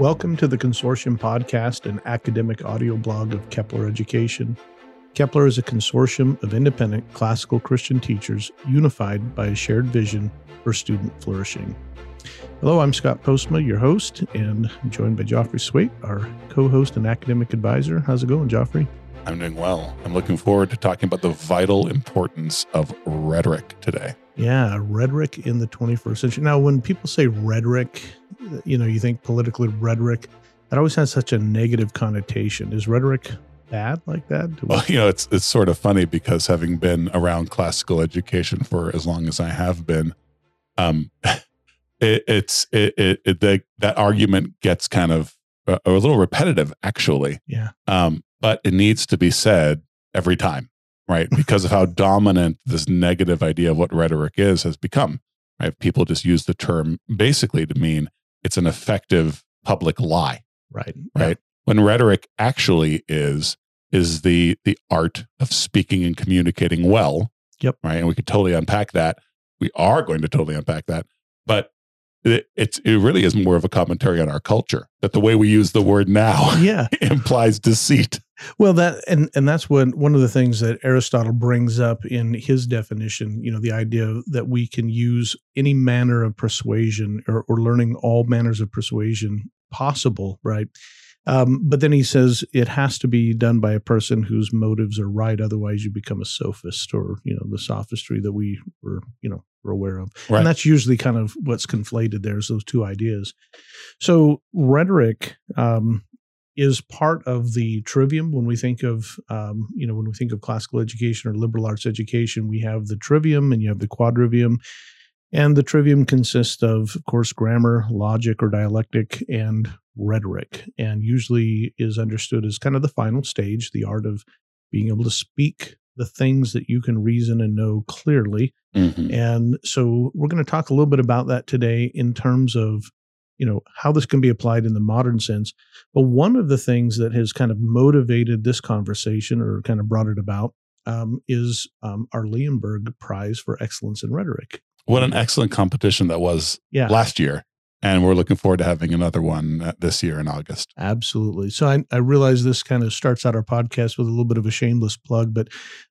Welcome to the Consortium podcast and academic audio blog of Kepler Education. Kepler is a consortium of independent classical Christian teachers unified by a shared vision for student flourishing. Hello, I'm Scott Postma, your host, and I'm joined by Joffre Swait, our co host and academic advisor. How's it going, Joffre? I'm doing well. I'm looking forward to talking about the vital importance of rhetoric today. Yeah, rhetoric in the 21st century. Now, when people say rhetoric, you know, you think political rhetoric, that always has such a negative connotation. Is rhetoric bad like that? Well, you know, it's it's sort of funny because having been around classical education for as long as I have been, um, it, it's it, it, it the, that argument gets kind of a, a little repetitive, actually. Yeah. Um, but it needs to be said every time, right? Because of how dominant this negative idea of what rhetoric is has become. Right? People just use the term basically to mean it's an effective public lie. Right. Right. Yeah. When rhetoric actually is is the the art of speaking and communicating well. Yep. Right. And we could totally unpack that. We are going to totally unpack that. But it, it's it really is more of a commentary on our culture that the way we use the word now yeah. implies deceit. Well, that and and that's when one of the things that Aristotle brings up in his definition. You know, the idea that we can use any manner of persuasion or, or learning all manners of persuasion possible, right? Um, but then he says it has to be done by a person whose motives are right. Otherwise, you become a sophist, or you know, the sophistry that we were, you know, were aware of. Right. And that's usually kind of what's conflated there is those two ideas. So rhetoric um, is part of the trivium when we think of, um, you know, when we think of classical education or liberal arts education. We have the trivium and you have the quadrivium. And the trivium consists of, of course, grammar, logic or dialectic, and rhetoric, and usually is understood as kind of the final stage, the art of being able to speak the things that you can reason and know clearly. Mm-hmm. And so we're going to talk a little bit about that today in terms of you know how this can be applied in the modern sense but one of the things that has kind of motivated this conversation or kind of brought it about um, is um, our Leonberg Prize for Excellence in Rhetoric. What an excellent competition that was yeah. last year. And we're looking forward to having another one uh, this year in August. Absolutely. So I, I realize this kind of starts out our podcast with a little bit of a shameless plug, but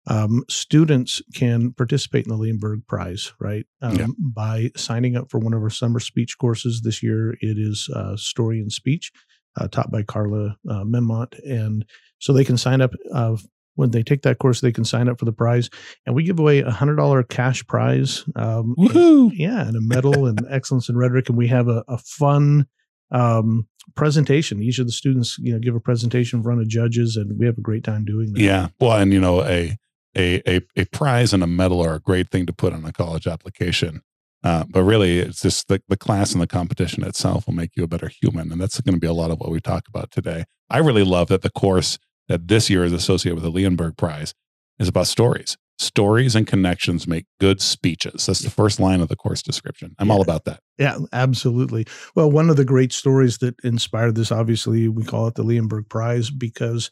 um, students can participate in the Leonberg Prize, right? Um, yeah. By signing up for one of our summer speech courses this year. It is uh, Story and Speech. Uh, taught by Carla uh, Memont. And so they can sign up uh, when they take that course, they can sign up for the prize, and we give away a hundred dollar cash prize. Um, Woohoo! And, yeah, and a medal and excellence in rhetoric, and we have a, a fun um, presentation. Each of the students, you know, give a presentation in front of judges, and we have a great time doing that. Yeah, well, and you know, a a a, a prize and a medal are a great thing to put on a college application. Uh, but really, it's just the, the class and the competition itself will make you a better human. And that's going to be a lot of what we talk about today. I really love that the course that this year is associated with the Leonberg Prize is about stories. Stories and connections make good speeches. That's the first line of the course description. I'm yeah. all about that. Yeah, absolutely. Well, one of the great stories that inspired this, obviously, we call it the Leonberg Prize because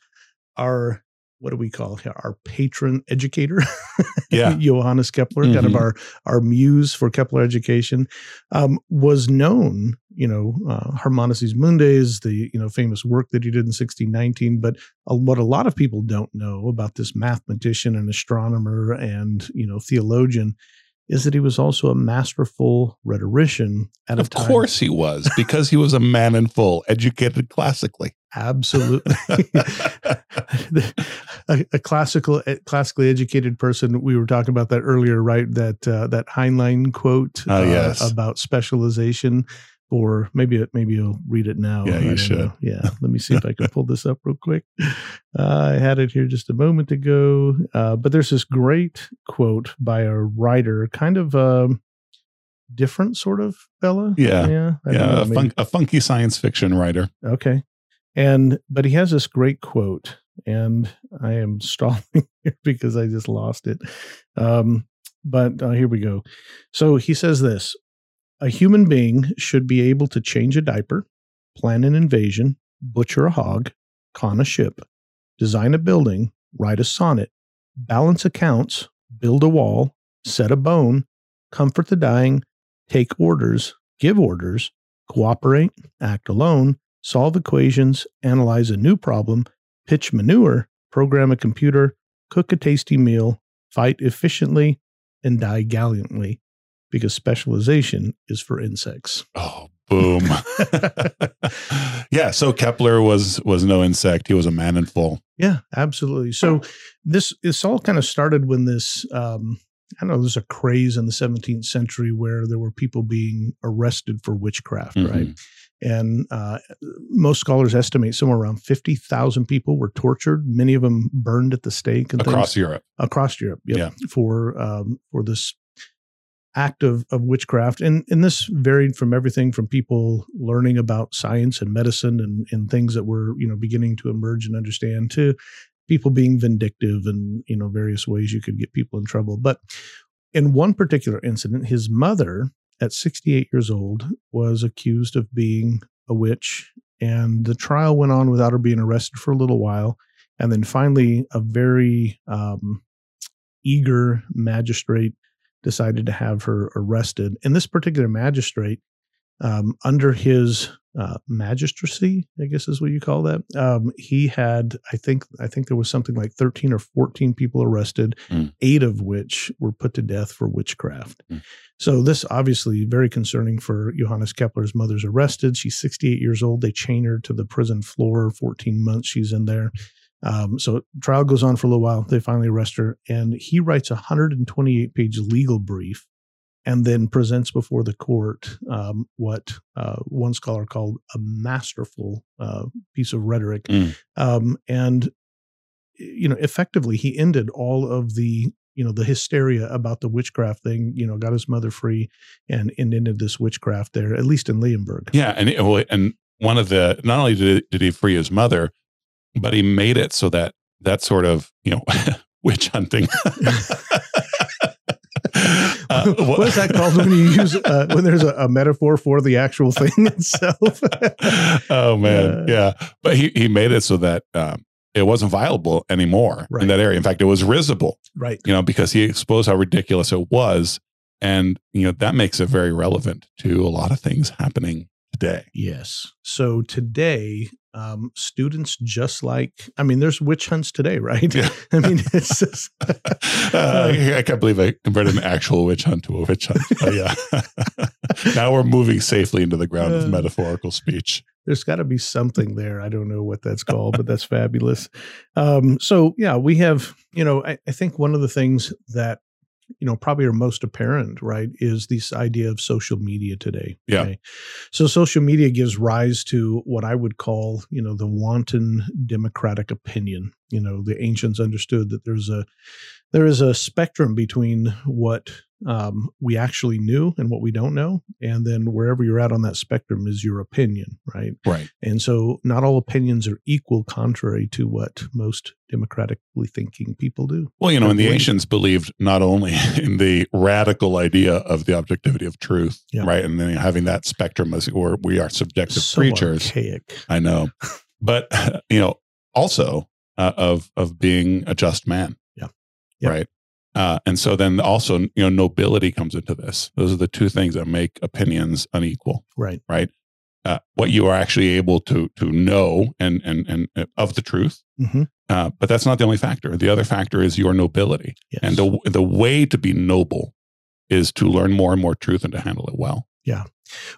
our what do we call our patron educator? Yeah, Johannes Kepler, mm-hmm. kind of mm-hmm. our our muse for Kepler education, um, was known. You know, uh, Harmonices Mundi is the you know famous work that he did in 1619. But uh, what a lot of people don't know about this mathematician and astronomer and you know theologian is that he was also a masterful rhetorician at of a time. Of course he was, because he was a man in full, educated classically. Absolutely. a, a, classical, classically educated person. We were talking about that earlier, right? That uh, that Heinlein quote uh, yes. about specialization or maybe maybe you'll read it now. Yeah, you should. Know. Yeah, let me see if I can pull this up real quick. Uh, I had it here just a moment ago, uh, but there's this great quote by a writer, kind of a um, different sort of fella. Yeah, yeah, yeah, know, a, fun, a funky science fiction writer. Okay, and but he has this great quote, and I am stalling here because I just lost it. Um, but uh, here we go. So he says this a human being should be able to change a diaper, plan an invasion, butcher a hog, con a ship, design a building, write a sonnet, balance accounts, build a wall, set a bone, comfort the dying, take orders, give orders, cooperate, act alone, solve equations, analyze a new problem, pitch manure, program a computer, cook a tasty meal, fight efficiently, and die gallantly because specialization is for insects. Oh, boom. yeah, so Kepler was was no insect. He was a man in full. Yeah, absolutely. So this this all kind of started when this um I don't know, there's a craze in the 17th century where there were people being arrested for witchcraft, Mhm. right? And uh, most scholars estimate somewhere around 50,000 people were tortured, many of them burned at the stake and things Across Europe. across Europe. Yep, Yeah. For um, for this act of, of witchcraft, and and this varied from everything from people learning about science and medicine and and things that were you know beginning to emerge and understand to people being vindictive and you know various ways you could get people in trouble. But in one particular incident, his mother at 68 years old was accused of being a witch and the trial went on without her being arrested for a little while and then finally a very um, eager magistrate decided to have her arrested. And this particular magistrate um, under his uh, magistracy i guess is what you call that um, he had i think i think there was something like 13 or 14 people arrested Mm. eight of which were put to death for witchcraft. Mm. so this obviously very concerning for johannes kepler's mother's arrested. She's 68 years old. They chain her to the prison floor 14 months she's in there um, so trial goes on for a little while they finally arrest her and he writes a 128 page legal brief and then presents before the court um, what uh, one scholar called a masterful uh, piece of rhetoric. Mm. Um, and, you know, effectively, he ended all of the, you know, the hysteria about the witchcraft thing, you know, got his mother free and, and ended this witchcraft there, at least in Leonberg. Yeah, and well, and one of the not only did did he free his mother, but he made it so that that sort of you know witch hunting. Uh, what is that called when you use uh, when there's a, a metaphor for the actual thing itself? oh man, Uh, yeah. But he he made it so that um, it wasn't viable anymore Right. in that area. In fact, it was risible. right. You know, because he exposed how ridiculous it was, and you know that makes it very relevant to a lot of things happening today. Yes. So today, um, students just like, I mean, there's witch hunts today, right? Yeah. I mean, it's just, Uh, I can't believe I compared an actual witch hunt to a witch hunt. But yeah. now we're moving safely into the ground of Uh, metaphorical speech. there's got to be something there. I don't know what that's called, but that's fabulous. Um, so yeah, we have, you know, I, I think one of the things that, you know, probably are most apparent, right, is this idea of social media today. Yeah. So social media gives rise to what I would call, you know, the wanton democratic opinion. You know, the ancients understood that there's a there is a spectrum between what um, we actually knew and what we don't know, and then wherever you're at on that spectrum is your opinion, right? Right. And so, not all opinions are equal, contrary to what most democratically thinking people do. Well, you know, and the ancients believed not only in the radical idea of the objectivity of truth, Yeah. right? And then having that spectrum as where we are subjective So creatures. archaic. I know. But, you know, also uh, of of being a just man. Yeah. Yep. Right. Uh, and so then also, you know, nobility comes into this. Those are the two things that make opinions unequal. Right. Right. Uh, what you are actually able to to know and and and uh, of the truth, hmm uh, but that's not the only factor. The other factor is your nobility, Yes. and the the way to be noble is to learn more and more truth and to handle it well. Yeah,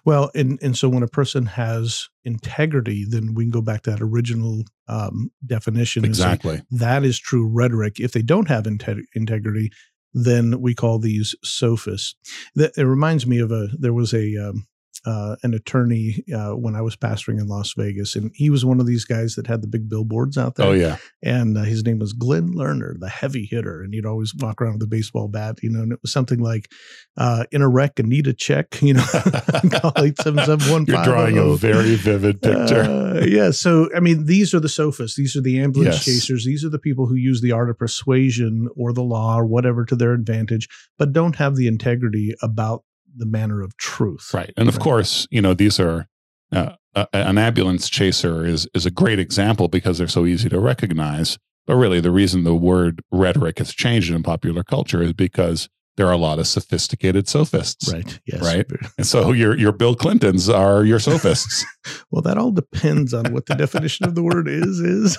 well, and and so when a person has integrity, then we can go back to that original um, definition. Exactly. that is true rhetoric. If they don't have inte- integrity, then we call these sophists. That it reminds me of a there was a um, uh, an attorney uh, when I was pastoring in Las Vegas, and he was one of these guys that had the big billboards out there. Oh yeah. and uh, his name was Glenn Lerner, the heavy hitter, and he'd always walk around with a baseball bat, you know, and it was something like uh, in a wreck and need a check, you know, call eight seven seven one You're drawing a very vivid picture. Uh, yeah. So, I mean, these are the sophists. These are the ambulance Yes. chasers. These are the people who use the art of persuasion or the law or whatever to their advantage, but don't have the integrity about the manner of truth. Right. And of Right. course, you know, these are uh, a, an ambulance chaser is is a great example because they're so easy to recognize. But really, the reason the word rhetoric has changed in popular culture is because there are a lot of sophisticated sophists. Right. Yes. Right. And so your your Bill Clintons are your sophists. well, that all depends on what the definition of the word is is.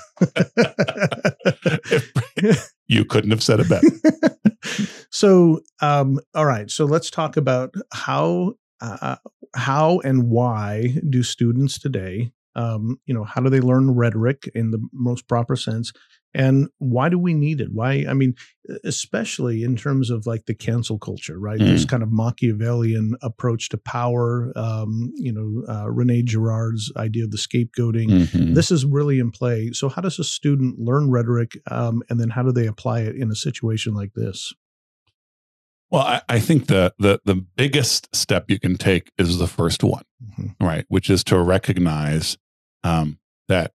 you couldn't have said it better. so, um, all right. So let's talk about how uh, how and why do students today um, you know how do they learn rhetoric in the most proper sense and why do we need it why i mean especially in terms of like the cancel culture right mm. this kind of machiavellian approach to power um, you know uh, rene girard's idea of the scapegoating mm-hmm. this is really in play so how does a student learn rhetoric um, and then how do they apply it in a situation like this well, I, I, think the, the the biggest step you can take is the first one, mm-hmm. right? Which is to recognize um, that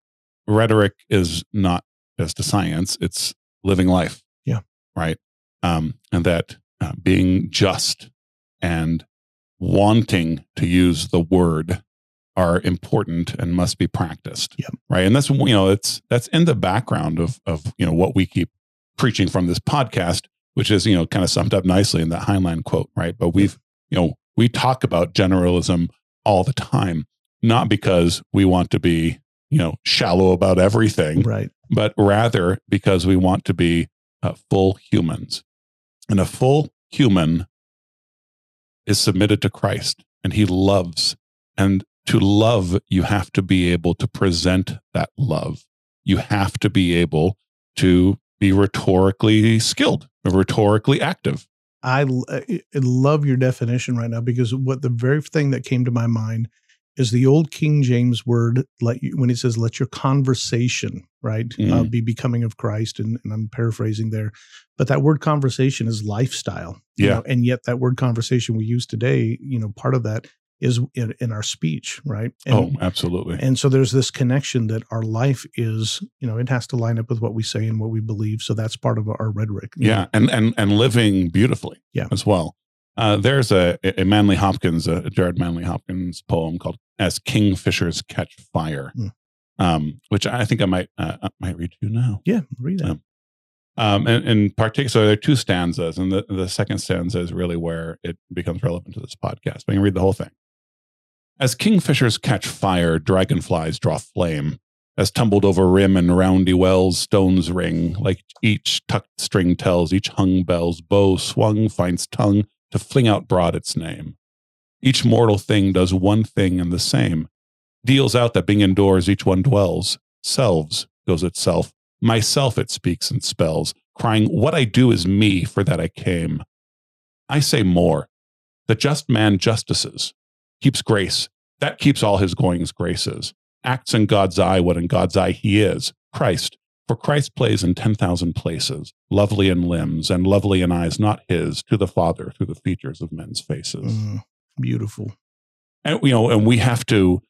rhetoric is not just a science; it's living life. Yeah. Right. Um, and that uh, being just and wanting to use the word are important and must be practiced. Yeah. Right. And that's you know it's that's in the background of of you know what we keep preaching from this podcast which is, you know, kind of summed up nicely in that Heinlein quote, right? But we've, you know, we talk about generalism all the time, not because we want to be, you know, shallow about everything, right? But rather because we want to be uh, full humans. And a full human is submitted to Christ and he loves. And to love, you have to be able to present that love. You have to be able to be rhetorically skilled, rhetorically active. I, I love your definition right now because what the very thing that came to my mind is the old King James word let you, when it says let your conversation right mm. uh, be becoming of Christ and, and, I'm paraphrasing there but that word conversation is lifestyle yeah know, and yet that word conversation we use today you know part of that is in, in our speech, right? And, oh, absolutely. And so there's this connection that our life is, you know, it has to line up with what we say and what we believe. So that's part of our rhetoric. Yeah, know? and and and living beautifully. Yeah, as well. Uh, there's a, a Manley Hopkins, a Gerard Manley Hopkins poem called "As Kingfishers Catch Fire," mm. um, which I think I might uh, I might read to you now. Yeah, read that. Um, um, and in particular, so there are two stanzas, and the, the second stanza is really where it becomes relevant to this podcast. But I can read the whole thing. As kingfishers catch fire, dragonflies draw flame. As tumbled over rim and roundy wells, stones ring, like each tucked string tells, each hung bell's bow swung finds tongue to fling out broad its name. Each mortal thing does one thing and the same, deals out that being indoors each one dwells. Selves goes itself, myself it speaks and spells, crying, What I do is me, for that I came. I say more. The just man justices, keeps grace. That keeps all his goings graces. Acts in God's eye what in God's eye he is, Christ. For Christ plays in 10,000 places, lovely in limbs and lovely in eyes not his, to the Father through the features of men's faces. Mm, beautiful. And, you know, and we have to,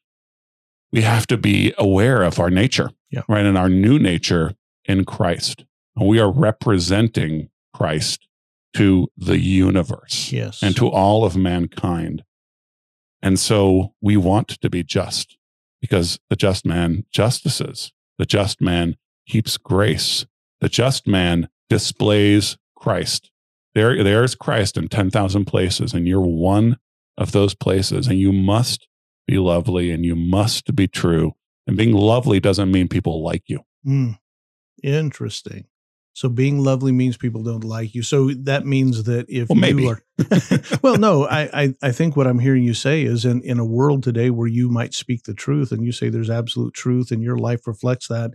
we have to be aware of our nature, yeah. right? And our new nature in Christ. And we are representing Christ to the universe yes. and to all of mankind. And so we want to be just because the just man justices. The just man keeps grace. The just man displays Christ. There, there is Christ in 10,000 places, and you're one of those places. And you must be lovely and you must be true. And being lovely doesn't mean people like you. Mm, interesting. So being lovely means people don't like you. So that means that if well, you are, well, no, I, I, I think what I'm hearing you say is in, in a world today where you might speak the truth and you say there's absolute truth and your life reflects that,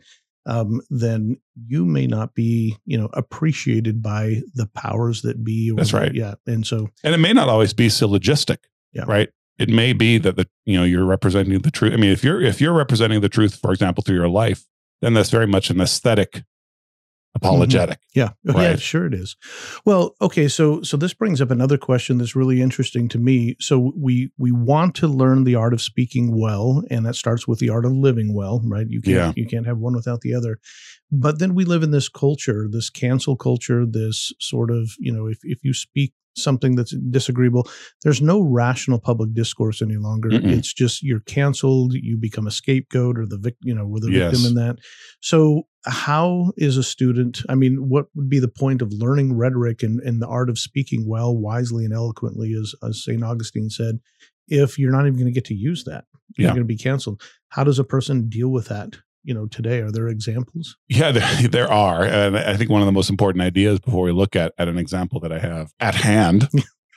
um, then you may not be, you know, appreciated by the powers that be. That's right. Yeah. And so, and it may not always be syllogistic. Yeah. Right. It may be that the, you know, you're representing the truth. I mean, if you're, if you're representing the truth, for example, through your life, then that's very much an aesthetic apologetic. Mm-hmm. Yeah. Right? Yeah, sure it is. Well, okay, so so this brings up another question that's really interesting to me. So we we want to learn the art of speaking well, and that starts with the art of living well, right? You can't yeah. you can't have one without the other. But then we live in this culture, this cancel culture, this sort of, you know, if if you speak something that's disagreeable, there's no rational public discourse any longer. Mm-mm. It's just you're canceled, you become a scapegoat or the victim, you know, with the Yes. victim in that. So how is a student? I mean, what would be the point of learning rhetoric and, and the art of speaking well, wisely, and eloquently, as, as St. Augustine said, if you're not even going to get to use that? You're Yeah. going to be canceled. How does a person deal with that? You know, today are there examples? Yeah, there, there are. And I think one of the most important ideas before we look at, at an example that I have at hand,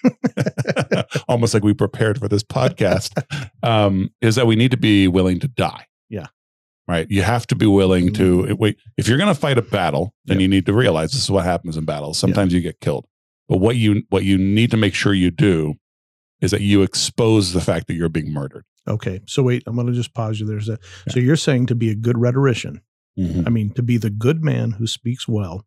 almost like we prepared for this podcast, um, is that we need to be willing to die. Yeah. Right. You have to be willing to wait. If you're going to fight a battle, then Yeah. you need to realize this is what happens in battles. Sometimes you get killed. But what you what you need to make sure you do is that you expose the fact that you're being murdered. Okay. So wait, I'm going to just pause you there. So so you're saying to be a good rhetorician, I mean, to be the good man who speaks well,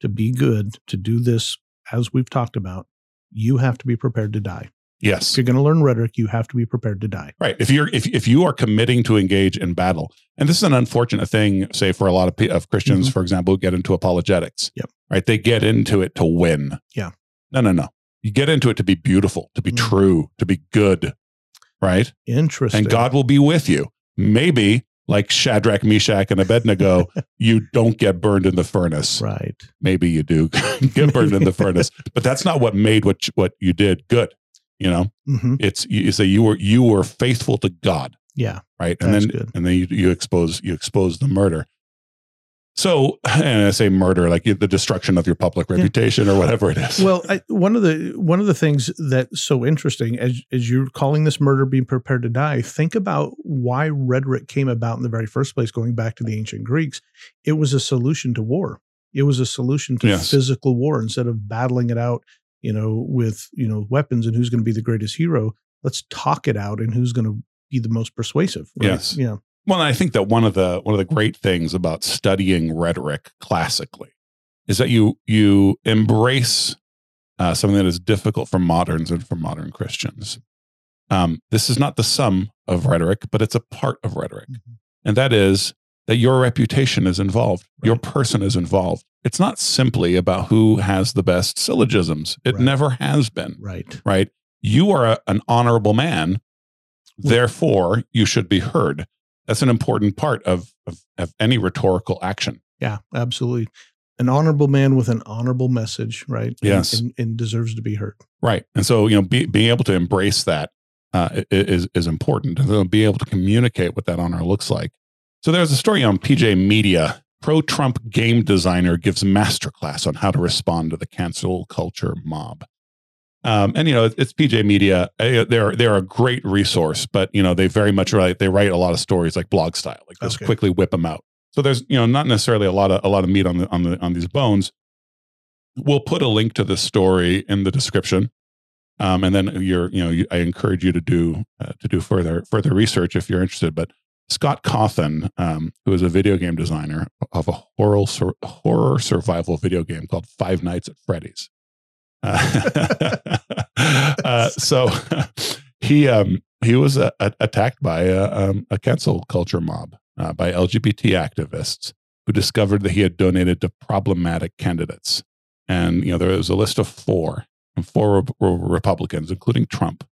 to be good, to do this as we've talked about, you have to be prepared to die. Yes. If you're going to learn rhetoric, you have to be prepared to die. Right. If you're if if you are committing to engage in battle, and this is an unfortunate thing, say for a lot of of Christians, Mhm. for example, who get into apologetics. Yep. Right. They get into it to win. Yeah. No, no, no. You get into it to be beautiful, to be Mm. true, to be good. Right. Interesting. And God will be with you. Maybe like Shadrach, Meshach, and Abednego, you don't get burned in the furnace. Right. Maybe you do get burned in the furnace, but that's not what made what you- what you did good. You know, hmm it's you you say you were you were faithful to God Yeah. right and then good. and then you, you expose you expose the murder so and i say murder like the destruction of your public Yeah. reputation or whatever it is Well, I, one of the one of the things that's so interesting as as you're calling this murder being prepared to die, think about why rhetoric came about in the very first place. Going back to the ancient Greeks, it was a solution to war. It was a solution to Yes. physical war instead of battling it out, you know, with you know weapons and who's going to be the greatest hero. Let's talk it out and who's going to be the most persuasive. right? Yes. Yeah. Well i think that one of the one of the great things about studying rhetoric classically is that you you embrace uh, something that is difficult for moderns and for modern christians. Um, this is not the sum of rhetoric but it's a part of rhetoric. Mhm. and that is that your reputation is involved. Your person is involved. It's not simply about who has the best syllogisms. It Right. never has been Right. right? You are a, an honorable man. Therefore you should be heard that's an important part of, of, of any rhetorical action Yeah. Absolutely. An honorable man with an honorable message, right? Yes. And, and deserves to be heard. right and so you know be, being able to embrace that uh, is is important and be able to communicate what that honor looks like so there's a story on pj media pro trump game designer gives masterclass on how to respond to the cancel culture mob um, and you know it's pj media. Uh, they're they're a great resource but you know they very much write they write a lot of stories like blog style like just Okay. quickly whip them out. So there's you know not necessarily a lot of a lot of meat on the on the on these bones. We'll put a link to this story in the description. Um, and then you're you know you, i encourage you to do uh, to do further further research if you're interested. But scott cawthon um, who is a video game designer of a horror horror survival video game called five nights at freddy's uh, so he um, he was uh, attacked by a, um, a cancel culture mob uh, by lgbt activists who discovered that he had donated to problematic candidates and you know there was a list of four and four were, Republicans, including Trump.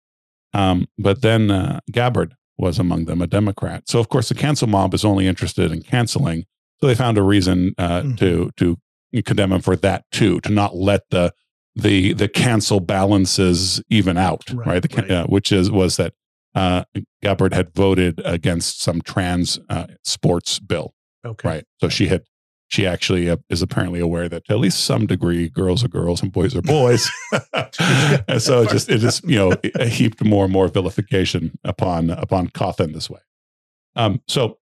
Um, but then uh, Gabbard was among them, a Democrat. So of course the cancel mob is only interested in canceling. So they found a reason uh, Mhm. to to condemn him for that too, to not let the the the cancel balances even out, Right, right? The, right. Uh, which is was that uh, Gabbard had voted against some trans uh, sports bill, Okay. right? So she had she actually uh, is apparently aware that to at least some degree, girls are girls and boys are boys. and so it just it just you know heaped more and more vilification upon upon Cawthon this way. Um, so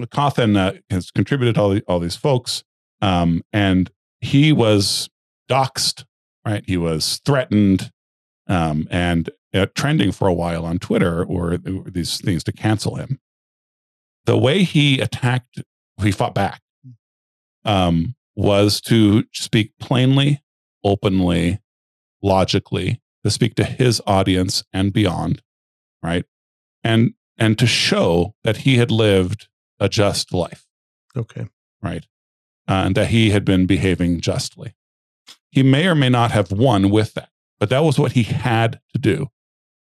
Cawthon uh, has contributed to all, the, all these folks, um, and he was doxxed. Right, he was threatened, um, and uh, trending for a while on Twitter were, were these things to cancel him. The way he attacked, he fought back um, was to speak plainly, openly, logically, to speak to his audience and beyond, right? And and to show that he had lived a just life, Okay. right? Uh, and that he had been behaving justly. He may or may not have won with that. but that was what he had to do.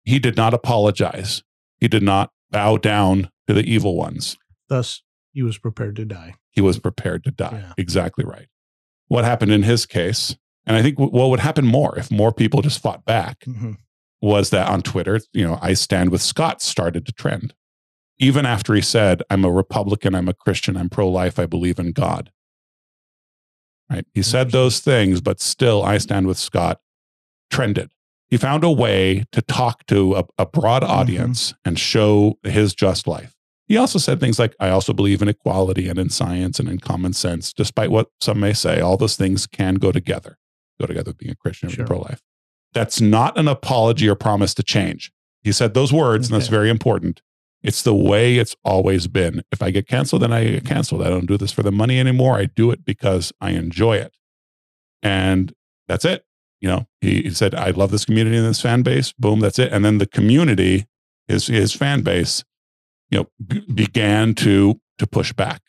He did not apologize. He did not bow down to the evil ones. Thus, he was prepared to die. He was prepared to die. Yeah. Exactly right. What happened in his case, and I think what would happen more if more people just fought back, Mhm. was that on Twitter, you know, I stand with Scott started to trend. Even after he said, I'm a Republican, I'm a Christian, I'm pro life, I believe in God. Right. He said those things, but still, I stand with Scott trended. He found a way to talk to a, a broad mm-hmm. audience and show his just life. He also said things like, I also believe in equality and in science and in common sense, despite what some may say. All those things can go together, go together with being a Christian and pro life. That's not an apology or promise to change. He said those words, and that's very important. It's the way it's always been. If I get canceled, then I get canceled. I don't do this for the money anymore. I do it because I enjoy it. And that's it. You know, he, he said, I love this community and this fan base. Boom, that's it. And then the community, his his fan base, you know, b- began to to push back.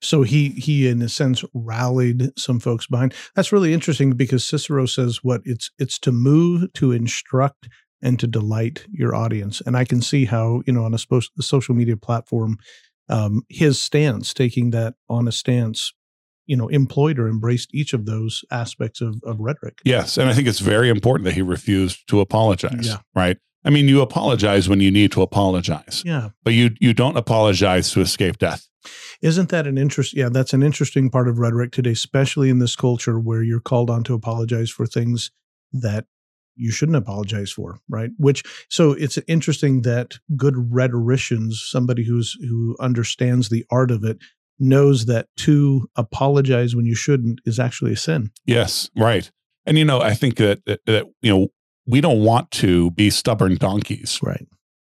So he he in a sense rallied some folks behind. That's really interesting because Cicero says what it's it's to move, to instruct, and to delight your audience. And I can see how you know on a spo- social media platform, um, his stance, taking that on a stance, you know, employed or embraced each of those aspects of of rhetoric. Yes, and I think it's very important that he refused to apologize. Yeah. Right. I mean, you apologize when you need to apologize, Yeah, but you you don't apologize to escape death. Isn't that an interest? Yeah, that's an interesting part of rhetoric today, especially in this culture where you're called on to apologize for things that you shouldn't apologize for, right? Which so it's interesting that good rhetoricians, somebody who's who understands the art of it, knows that to apologize when you shouldn't is actually a sin. Yes, right. And you know, I think that, that that you know we don't want to be stubborn donkeys. Right.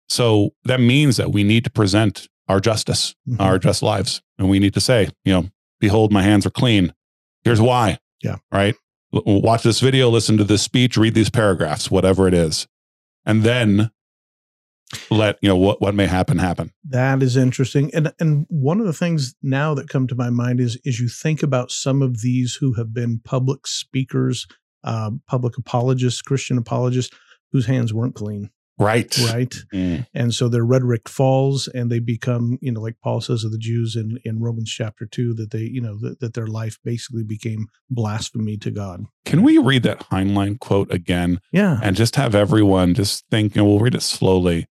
So that means that we need to present our justice, Mhm. our just lives, and we need to say, you know, behold, my hands are clean. Here's why. Yeah. Right. Watch this video, listen to this speech, read these paragraphs, whatever it is, and then let you know what what may happen happen. That is interesting. And and one of the things now that come to my mind is is you think about some of these who have been public speakers, uh, public apologists, Christian apologists, whose hands weren't clean, Right. right? Mm. And so their rhetoric falls and they become, you know, like Paul says of the Jews in, in Romans chapter two, that they, you know, that, that their life basically became blasphemy to God. Can we read that Heinlein quote again? Yeah. and just have everyone just think, and we'll read it slowly.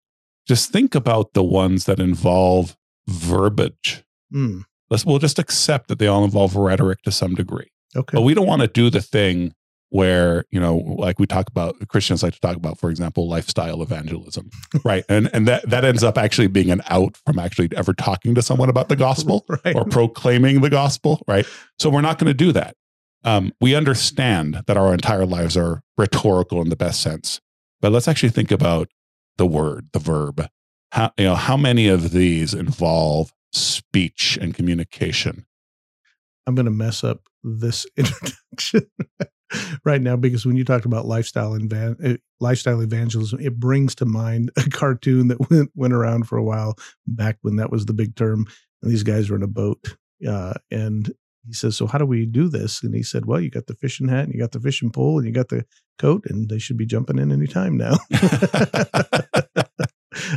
Just think about the ones that involve verbiage. Mm, Let's we'll just accept that they all involve rhetoric to some degree. okay. But we don't want to do the thing where, you know, like we talk about Christians like to talk about, for example, lifestyle evangelism. right. And and that that ends up actually being an out from actually ever talking to someone about the gospel right. or proclaiming the gospel, right? So we're not going to do that. Um, we understand that our entire lives are rhetorical in the best sense, but let's actually think about the word, the verb. How you know how many of these involve speech and communication? I'm going to mess up this introduction right now because when you talked about lifestyle and uh, lifestyle evangelism, it brings to mind a cartoon that went went around for a while back when that was the big term. And these guys were in a boat, uh, and he says, "So how do we do this?" And he said, "Well, you got the fishing hat, and you got the fishing pole, and you got the coat, and they should be jumping in any time now."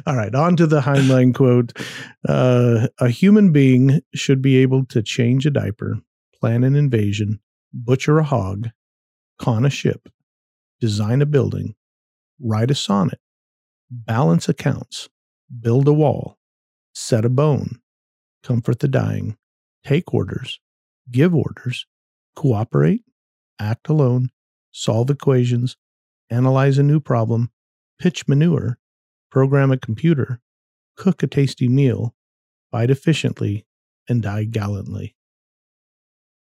All right, on to the Heinlein quote. Uh, a human being should be able to change a diaper, plan an invasion, butcher a hog, con a ship, design a building, write a sonnet, balance accounts, build a wall, set a bone, comfort the dying, take orders, give orders, cooperate, act alone, solve equations, analyze a new problem, pitch manure, program a computer, cook a tasty meal, fight efficiently, and die gallantly.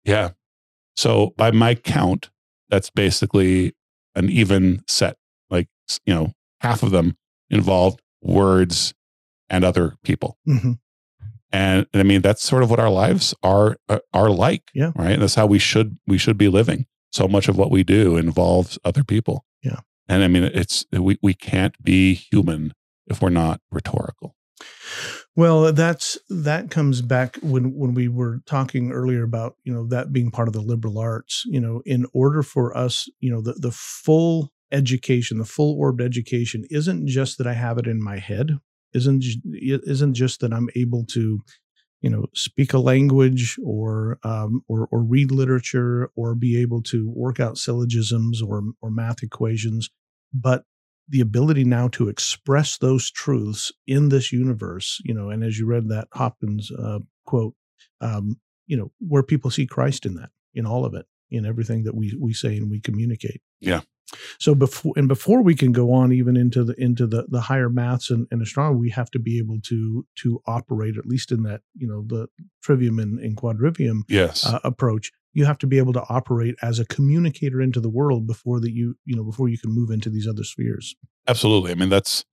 Yeah. So by my count, that's basically an even set. Like you know, half of them involved words and other people. Mhm. and I mean that's sort of what our lives are uh, are like. Yeah. right. That's how we should we should be living. So much of what we do involves other people. Yeah. and I mean it's we we can't be human if we're not rhetorical. Well, that's that comes back when when we were talking earlier about you know that being part of the liberal arts. You know, in order for us, you know, the the full education, the full orbed education, isn't just that I have it in my head, isn't isn't just that I'm able to, you know, speak a language or um, or or read literature or be able to work out syllogisms or or math equations, but the ability now to express those truths in this universe, you know, and as you read that Hopkins uh, quote, um, you know, where people see Christ in that, in all of it, in everything that we we say and we communicate. Yeah. So before and before we can go on even into the into the the higher maths and, and astronomy, we have to be able to to operate at least in that you know the trivium and, and quadrivium yes uh, approach. You have to be able to operate as a communicator into the world before that you you know before you can move into these other spheres. Absolutely. I mean that's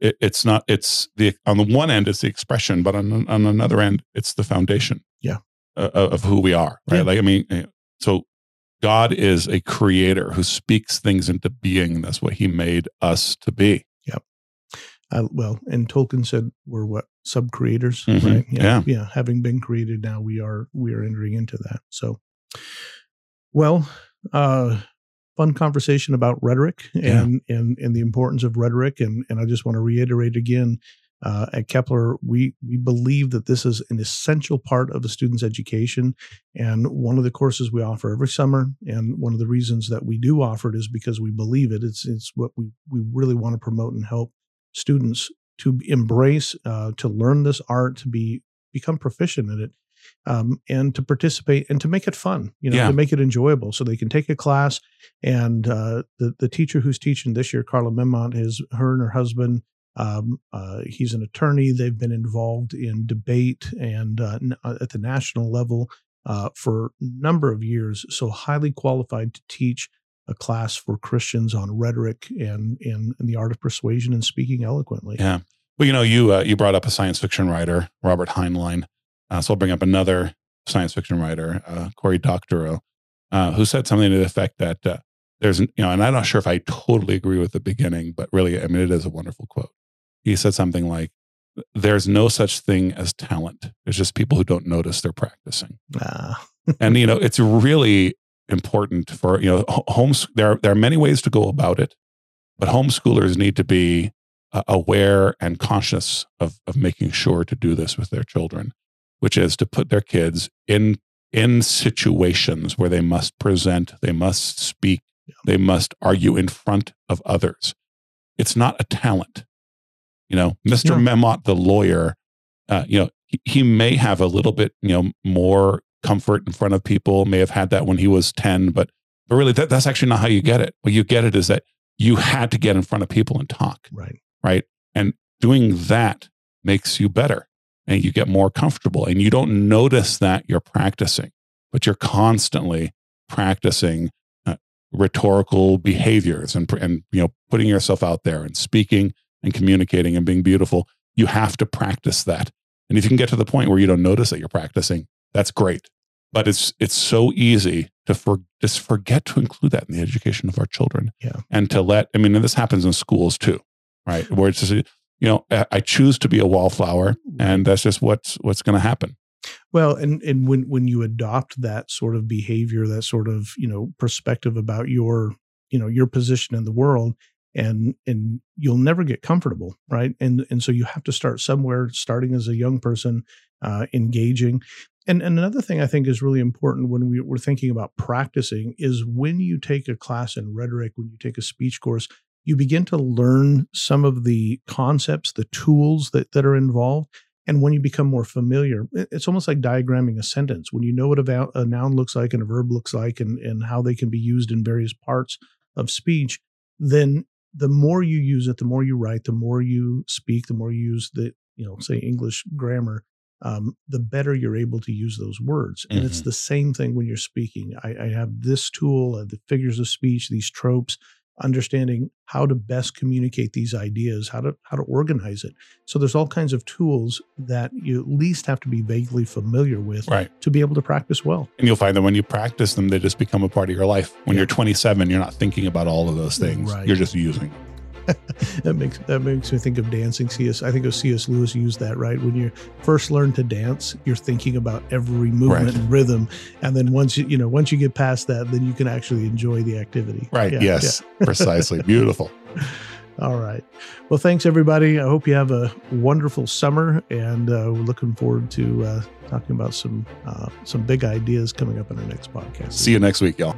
it, it's not it's the on the one end it's the expression, but on on another end it's the foundation. Yeah. Uh, of who we are, right? Yeah. Like I mean, eh, so God is a creator who speaks things into being. That's what he made us to be. Uh, well, and Tolkien said we're what sub creators, Mhm. right? Yeah. yeah. Having been created, now we are we are entering into that. So, well, uh, fun conversation about rhetoric Yeah. and and and the importance of rhetoric, and and I just want to reiterate again. Uh, at Kepler, we we believe that this is an essential part of a student's education, and one of the courses we offer every summer, and one of the reasons that we do offer it is because we believe it. It's it's what we we really want to promote and help students to embrace, uh, to learn this art, to be become proficient in it, um, and to participate and to make it fun. You know, Yeah. to make it enjoyable, so they can take a class. And uh, the the teacher who's teaching this year, Carla Memont, is her and her husband. Um, uh, he's an attorney. They've been involved in debate and uh, n- uh, at the national level uh, for a number of years. So highly qualified to teach a class for Christians on rhetoric and and, and the art of persuasion and speaking eloquently. Yeah. Well, you know, you uh, you brought up a science fiction writer, Robert Heinlein. Uh, so I'll bring up another science fiction writer, uh, Cory Doctorow, uh, who said something to the effect that uh, there's, you know, and I'm not sure if I totally agree with the beginning, but really, I mean, it is a wonderful quote. He said something like, "There's no such thing as talent. There's just people who don't notice they're practicing." Ah, and you know it's really important for you know homes there are, there are many ways to go about it but homeschoolers need to be uh, aware and conscious of of making sure to do this with their children which is to put their kids in in situations where they must present they must speak they must argue in front of others. It's not a talent. You know mr No. memont the lawyer uh, you know he, he may have a little bit you know more comfort in front of people may have had that when he was 10 but but really that, that's actually not how you get it. What you get it is that you had to get in front of people and talk right. right? And doing that makes you better and you get more comfortable and you don't notice that you're practicing but you're constantly practicing uh, rhetorical behaviors and and you know putting yourself out there and speaking and communicating and being beautiful. You have to practice that. And if you can get to the point where you don't notice that you're practicing that's great. But it's it's so easy to for, just forget to include that in the education of our children Yeah. and to let i mean and this happens in schools too right? Where it's just you know i choose to be a wallflower and that's just what's what's going to happen Well, and and when when you adopt that sort of behavior, that sort of you know perspective about your you know your position in the world, and and you'll never get comfortable, right? And and so you have to start somewhere, starting as a young person, uh, engaging. And and another thing I think is really important when we, we're thinking about practicing is when you take a class in rhetoric, when you take a speech course, you begin to learn some of the concepts, the tools that that are involved. And when you become more familiar, it's almost like diagramming a sentence. When you know what a, a noun looks like and a verb looks like and, and how they can be used in various parts of speech, then the more you use it, the more you write, the more you speak, the more you use the, you know, say English grammar, um, the better you're able to use those words. And it's Mhm. the same thing when you're speaking. I, I have this tool, uh, the figures of speech, these tropes, understanding how to best communicate these ideas, how to how to organize it. So there's all kinds of tools that you at least have to be vaguely familiar with right to be able to practice well. and you'll find that when you practice them they just become a part of your life when Yeah. you're 27 you're not thinking about all of those things Right. you're just using them that makes that makes me think of dancing. C.S. I think of C.S. Lewis used that right when you first learn to dance, you're thinking about every movement Right. and rhythm, and then once you you know once you get past that, then you can actually enjoy the activity. Right. Yeah, yes. Precisely. Beautiful. All right. Well, thanks everybody. I hope you have a wonderful summer, and uh, we're looking forward to uh, talking about some uh, some big ideas coming up in our next podcast. See you next week, y'all.